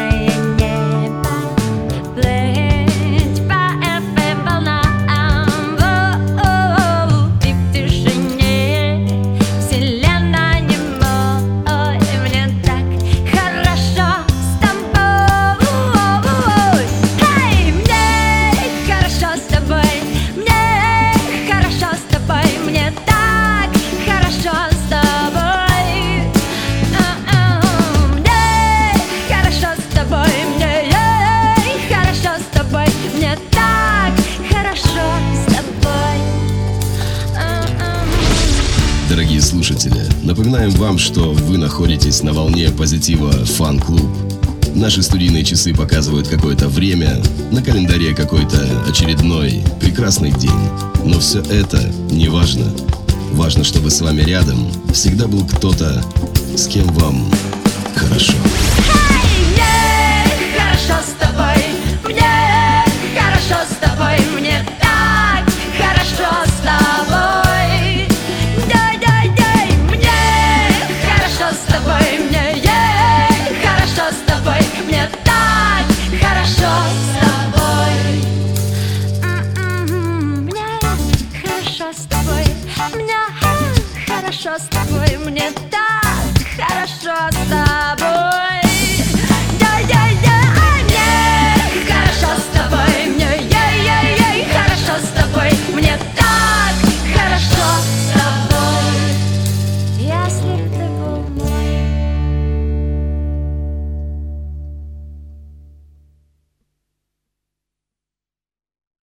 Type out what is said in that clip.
saying yeah. Дорогие слушатели. Напоминаем вам, что вы находитесь на волне позитива «Фан-клуб». Наши студийные часы показывают какое-то время, на календаре какой-то очередной прекрасный день. Но все это не важно. Важно, чтобы с вами рядом всегда был кто-то, с кем вам хорошо. Хорошо с тобой, мне так хорошо с тобой.